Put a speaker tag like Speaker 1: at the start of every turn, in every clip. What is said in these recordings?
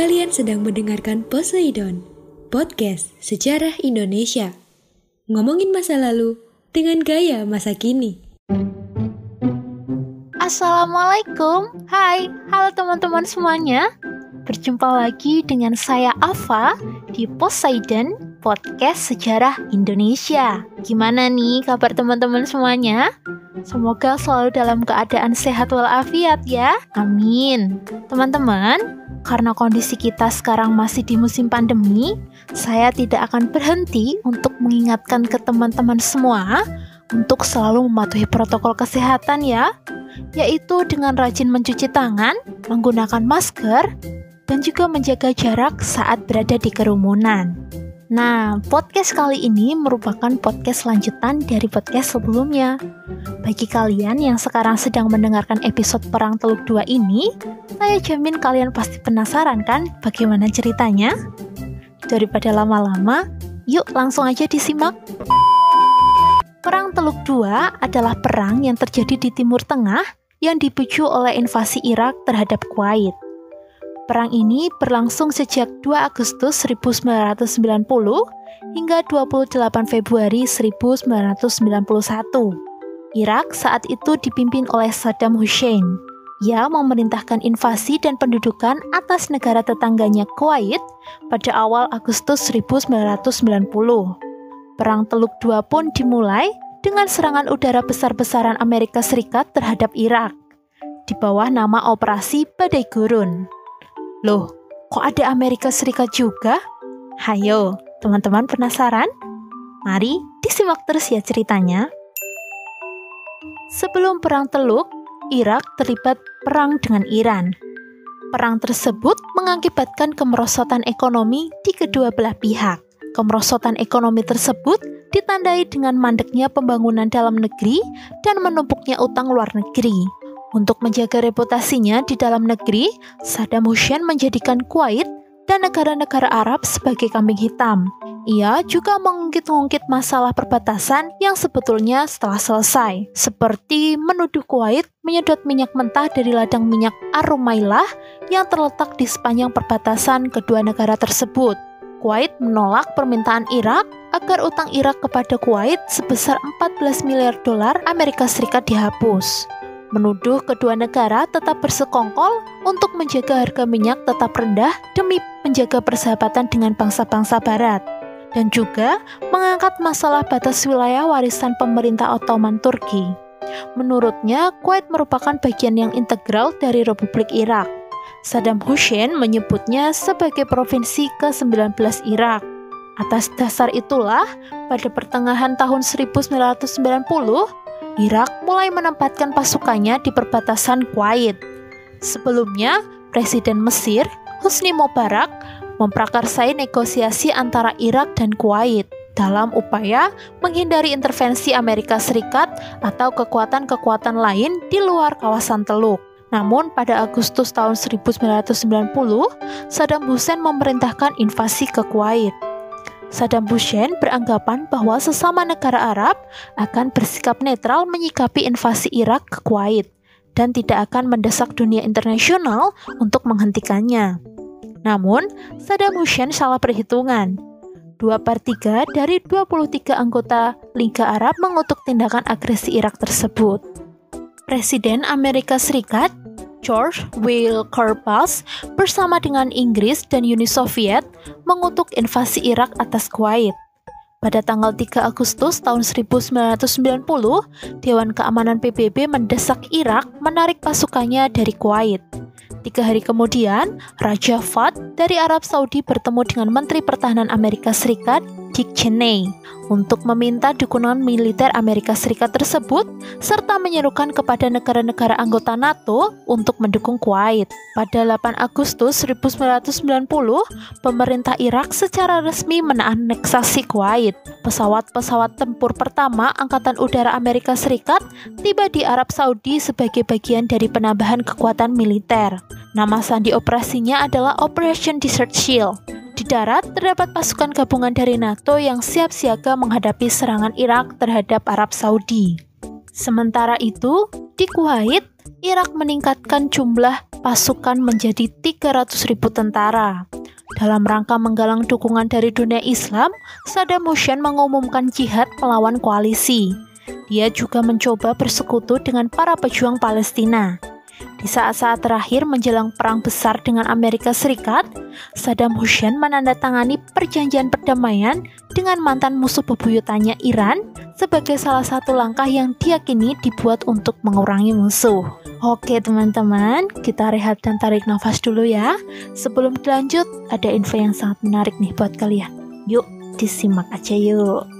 Speaker 1: Kalian sedang mendengarkan Poseidon, podcast sejarah Indonesia. Ngomongin masa lalu dengan gaya masa kini.
Speaker 2: Assalamualaikum, hai, halo teman-teman semuanya. Berjumpa lagi dengan saya Ava di Poseidon Podcast Sejarah Indonesia. Gimana nih kabar teman-teman semuanya? Semoga selalu dalam keadaan sehat walafiat ya. Amin. Teman-teman, karena kondisi kita sekarang masih di musim pandemi, saya tidak akan berhenti untuk mengingatkan ke teman-teman semua untuk selalu mematuhi protokol kesehatan ya, yaitu dengan rajin mencuci tangan, menggunakan masker, dan juga menjaga jarak saat berada di kerumunan. Nah, podcast kali ini merupakan podcast lanjutan dari podcast sebelumnya. Bagi kalian yang sekarang sedang mendengarkan episode Perang Teluk 2 ini, saya jamin kalian pasti penasaran kan bagaimana ceritanya? Daripada lama-lama, yuk langsung aja disimak. Perang Teluk 2 adalah perang yang terjadi di Timur Tengah yang dipicu oleh invasi Irak terhadap Kuwait. Perang ini berlangsung sejak 2 Agustus 1990 hingga 28 Februari 1991. Irak saat itu dipimpin oleh Saddam Hussein. Ia memerintahkan invasi dan pendudukan atas negara tetangganya Kuwait pada awal Agustus 1990. Perang Teluk II pun dimulai dengan serangan udara besar-besaran Amerika Serikat terhadap Irak di bawah nama Operasi Badai Gurun. Loh, kok ada Amerika Serikat juga? Hayo, teman-teman penasaran? Mari disimak terus ya ceritanya. Sebelum Perang Teluk, Irak terlibat perang dengan Iran. Perang tersebut mengakibatkan kemerosotan ekonomi di kedua belah pihak. Kemerosotan ekonomi tersebut ditandai dengan mandeknya pembangunan dalam negeri dan menumpuknya utang luar negeri. Untuk menjaga reputasinya di dalam negeri, Saddam Hussein menjadikan Kuwait dan negara-negara Arab sebagai kambing hitam. Ia juga mengungkit-ungkit masalah perbatasan yang sebetulnya setelah selesai, seperti menuduh Kuwait menyedot minyak mentah dari ladang minyak Arumailah yang terletak di sepanjang perbatasan kedua negara tersebut. Kuwait menolak permintaan Irak agar utang Irak kepada Kuwait sebesar 14 miliar dolar Amerika Serikat dihapus menuduh kedua negara tetap bersekongkol untuk menjaga harga minyak tetap rendah demi menjaga persahabatan dengan bangsa-bangsa barat dan juga mengangkat masalah batas wilayah warisan pemerintah Ottoman Turki. Menurutnya, Kuwait merupakan bagian yang integral dari Republik Irak. Saddam Hussein menyebutnya sebagai provinsi ke-19 Irak. Atas dasar itulah, pada pertengahan tahun 1990, Irak mulai menempatkan pasukannya di perbatasan Kuwait. Sebelumnya, Presiden Mesir, Husni Mubarak, memprakarsai negosiasi antara Irak dan Kuwait dalam upaya menghindari intervensi Amerika Serikat atau kekuatan-kekuatan lain di luar kawasan Teluk. Namun pada Agustus tahun 1990, Saddam Hussein memerintahkan invasi ke Kuwait. Saddam Hussein beranggapan bahwa sesama negara Arab akan bersikap netral menyikapi invasi Irak ke Kuwait dan tidak akan mendesak dunia internasional untuk menghentikannya. Namun, Saddam Hussein salah perhitungan. Dua per tiga dari 23 anggota Liga Arab mengutuk tindakan agresi Irak tersebut. Presiden Amerika Serikat George Wilbur Bush bersama dengan Inggris dan Uni Soviet mengutuk invasi Irak atas Kuwait. Pada tanggal 3 Agustus tahun 1990, Dewan Keamanan PBB mendesak Irak menarik pasukannya dari Kuwait. Tiga hari kemudian, Raja Fahd dari Arab Saudi bertemu dengan Menteri Pertahanan Amerika Serikat Dick Cheney untuk meminta dukungan militer Amerika Serikat tersebut serta menyerukan kepada negara-negara anggota NATO untuk mendukung Kuwait. Pada 8 Agustus 1990, pemerintah Irak secara resmi menaneksasi Kuwait. Pesawat-pesawat tempur pertama Angkatan Udara Amerika Serikat tiba di Arab Saudi sebagai bagian dari penambahan kekuatan militer. Nama sandi operasinya adalah Operation Desert Shield. Di darat, terdapat pasukan gabungan dari NATO yang siap siaga menghadapi serangan Irak terhadap Arab Saudi. Sementara itu, di Kuwait, Irak meningkatkan jumlah pasukan menjadi 300.000 tentara. Dalam rangka menggalang dukungan dari dunia Islam, Saddam Hussein mengumumkan jihad melawan koalisi. Dia juga mencoba bersekutu dengan para pejuang Palestina. Di saat-saat terakhir menjelang perang besar dengan Amerika Serikat, Saddam Hussein menandatangani perjanjian perdamaian dengan mantan musuh bebuyutannya Iran sebagai salah satu langkah yang diyakini dibuat untuk mengurangi musuh. Oke teman-teman, kita rehat dan tarik nafas dulu ya. Sebelum dilanjut, ada info yang sangat menarik nih buat kalian. Yuk, disimak aja yuk.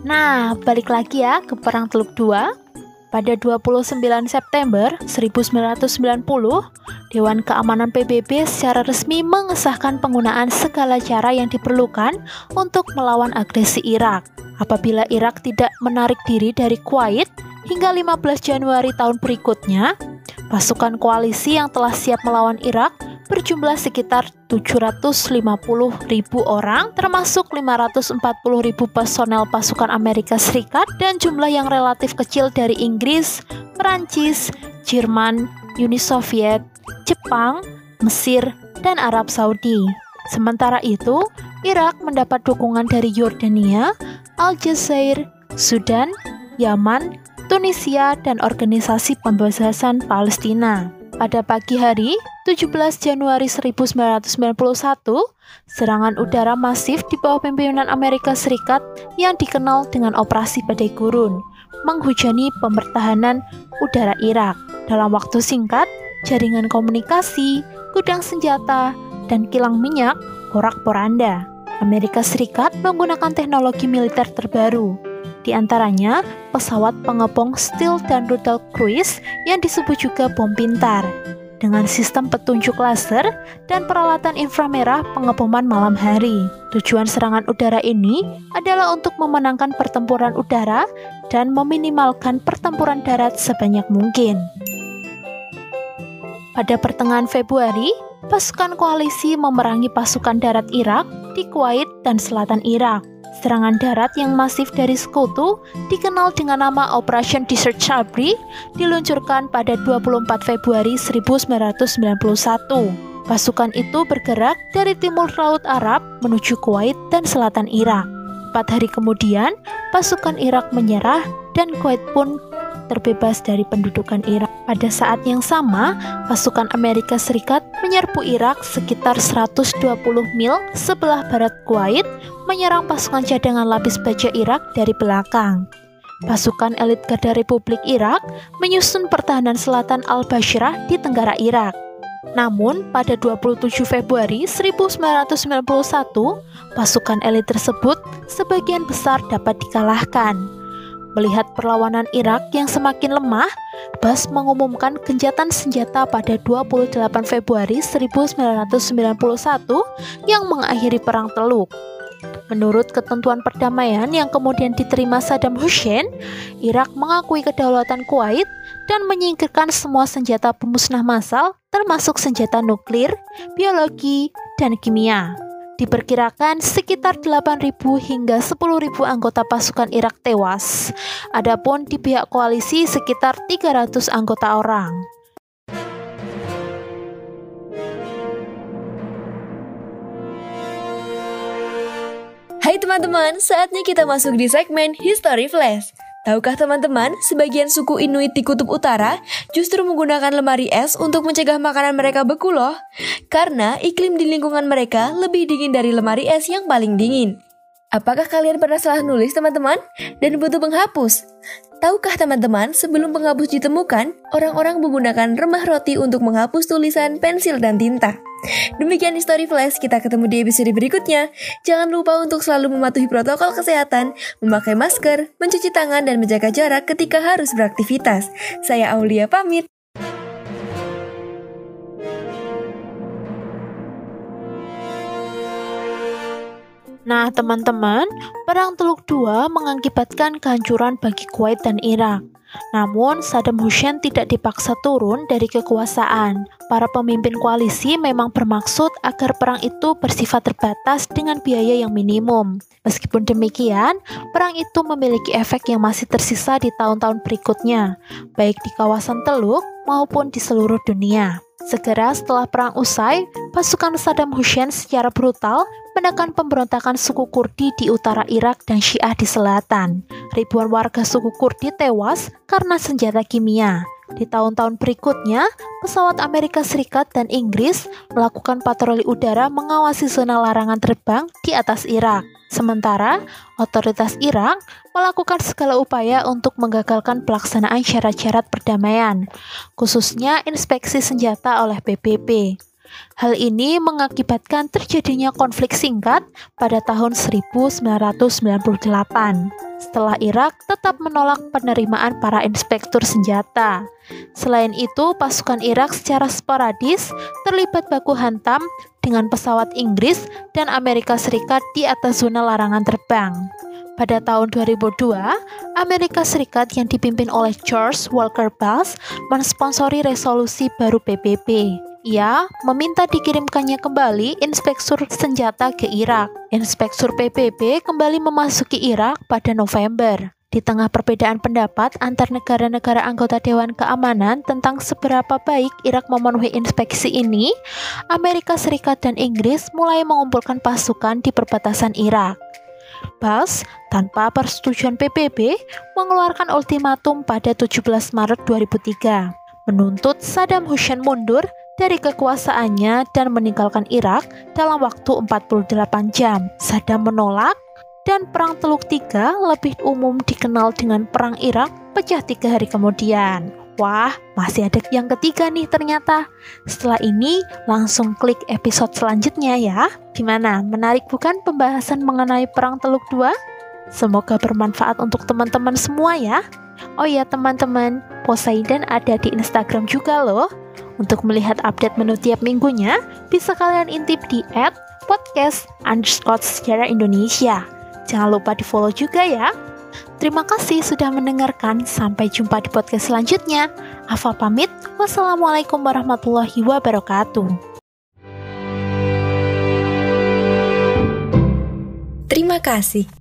Speaker 2: Nah, balik lagi ya ke Perang Teluk II. Pada 29 September 1990, Dewan Keamanan PBB secara resmi mengesahkan penggunaan segala cara yang diperlukan untuk melawan agresi Irak. Apabila Irak tidak menarik diri dari Kuwait hingga 15 Januari tahun berikutnya, pasukan koalisi yang telah siap melawan Irak berjumlah sekitar 750 ribu orang, termasuk 540 ribu personel pasukan Amerika Serikat dan jumlah yang relatif kecil dari Inggris, Perancis, Jerman, Uni Soviet, Jepang, Mesir, dan Arab Saudi. Sementara itu, Irak mendapat dukungan dari Yordania, Aljazair, Sudan, Yaman, Tunisia, dan Organisasi Pembebasan Palestina. Pada pagi hari, 17 Januari 1991, serangan udara masif di bawah pimpinan Amerika Serikat yang dikenal dengan Operasi Badai Gurun menghujani pembertahanan udara Irak. Dalam waktu singkat, jaringan komunikasi, gudang senjata, dan kilang minyak porak-poranda. Amerika Serikat menggunakan teknologi militer terbaru, di antaranya pesawat pengepung steel dan rudal cruise yang disebut juga bom pintar dengan sistem petunjuk laser dan peralatan inframerah pengeboman malam hari. Tujuan serangan udara ini adalah untuk memenangkan pertempuran udara dan meminimalkan pertempuran darat sebanyak mungkin. Pada pertengahan Februari, pasukan koalisi memerangi pasukan darat Irak di Kuwait dan selatan Irak. Serangan darat yang masif dari sekutu, dikenal dengan nama Operation Desert Shabri, diluncurkan pada 24 Februari 1991. Pasukan itu bergerak dari timur Laut Arab menuju Kuwait dan selatan Irak. Empat hari kemudian, pasukan Irak menyerah dan Kuwait pun terbebas dari pendudukan Irak. Pada saat yang sama, pasukan Amerika Serikat menyerbu Irak sekitar 120 mil sebelah barat Kuwait, menyerang pasukan cadangan lapis baja Irak dari belakang. Pasukan elit Garda Republik Irak menyusun pertahanan selatan Al-Bashrah di tenggara Irak. Namun, pada 27 Februari 1991, pasukan elit tersebut sebagian besar dapat dikalahkan. Melihat perlawanan Irak yang semakin lemah, Bas mengumumkan genjatan senjata pada 28 Februari 1991 yang mengakhiri Perang Teluk. Menurut ketentuan perdamaian yang kemudian diterima Saddam Hussein, Irak mengakui kedaulatan Kuwait dan menyingkirkan semua senjata pemusnah massal termasuk senjata nuklir, biologi, dan kimia. Diperkirakan sekitar 8.000 hingga 10.000 anggota pasukan Irak tewas. Adapun di pihak koalisi sekitar 300 anggota orang.
Speaker 1: Hai teman-teman, saatnya kita masuk di segmen History Flash. Tahukah teman-teman, sebagian suku Inuit di Kutub Utara justru menggunakan lemari es untuk mencegah makanan mereka beku loh. Karena iklim di lingkungan mereka lebih dingin dari lemari es yang paling dingin. Apakah kalian pernah salah nulis teman-teman? Dan butuh penghapus? Tahukah teman-teman, sebelum penghapus ditemukan, orang-orang menggunakan remah roti untuk menghapus tulisan, pensil, dan tinta. Demikian Story Flash, kita ketemu di episode berikutnya. Jangan lupa untuk selalu mematuhi protokol kesehatan, memakai masker, mencuci tangan, dan menjaga jarak ketika harus beraktivitas. Saya Aulia pamit.
Speaker 2: Nah, teman-teman, Perang Teluk II mengakibatkan kehancuran bagi Kuwait dan Irak. Namun, Saddam Hussein tidak dipaksa turun dari kekuasaan. Para pemimpin koalisi memang bermaksud agar perang itu bersifat terbatas dengan biaya yang minimum. Meskipun demikian, perang itu memiliki efek yang masih tersisa di tahun-tahun berikutnya, baik di kawasan Teluk maupun di seluruh dunia. Segera setelah perang usai, pasukan Saddam Hussein secara brutal menekan pemberontakan suku Kurdi di utara Irak dan Syiah di selatan. Ribuan warga suku Kurdi tewas karena senjata kimia. Di tahun-tahun berikutnya, pesawat Amerika Serikat dan Inggris melakukan patroli udara mengawasi zona larangan terbang di atas Irak. Sementara, otoritas Irak melakukan segala upaya untuk menggagalkan pelaksanaan syarat-syarat perdamaian, khususnya inspeksi senjata oleh PBB. Hal ini mengakibatkan terjadinya konflik singkat pada tahun 1998 setelah Irak tetap menolak penerimaan para inspektur senjata. Selain itu, pasukan Irak secara sporadis terlibat baku hantam dengan pesawat Inggris dan Amerika Serikat di atas zona larangan terbang. Pada tahun 2002, Amerika Serikat yang dipimpin oleh George Walker Bush mensponsori resolusi baru PBB. Ia meminta dikirimkannya kembali inspektur senjata ke Irak. Inspektur PBB kembali memasuki Irak pada November. Di tengah perbedaan pendapat antar negara-negara anggota Dewan Keamanan tentang seberapa baik Irak memenuhi inspeksi ini, Amerika Serikat dan Inggris mulai mengumpulkan pasukan di perbatasan Irak. Bas, tanpa persetujuan PBB, mengeluarkan ultimatum pada 17 Maret 2003, menuntut Saddam Hussein mundur dari kekuasaannya dan meninggalkan Irak dalam waktu 48 jam. Saddam menolak dan Perang Teluk Tiga lebih umum dikenal dengan Perang Irak pecah tiga hari kemudian. Wah, masih ada yang ketiga nih ternyata. Setelah ini, langsung klik episode selanjutnya ya. Gimana, menarik bukan pembahasan mengenai Perang Teluk Dua? Semoga bermanfaat untuk teman-teman semua ya. Oh ya teman-teman, Poseidon ada di Instagram juga loh. Untuk melihat update menu tiap minggunya, bisa kalian intip di at podcast underscore sejarah Indonesia. Jangan lupa di follow juga ya. Terima kasih sudah mendengarkan. Sampai jumpa di podcast selanjutnya. Afa pamit. Wassalamualaikum warahmatullahi wabarakatuh.
Speaker 1: Terima kasih.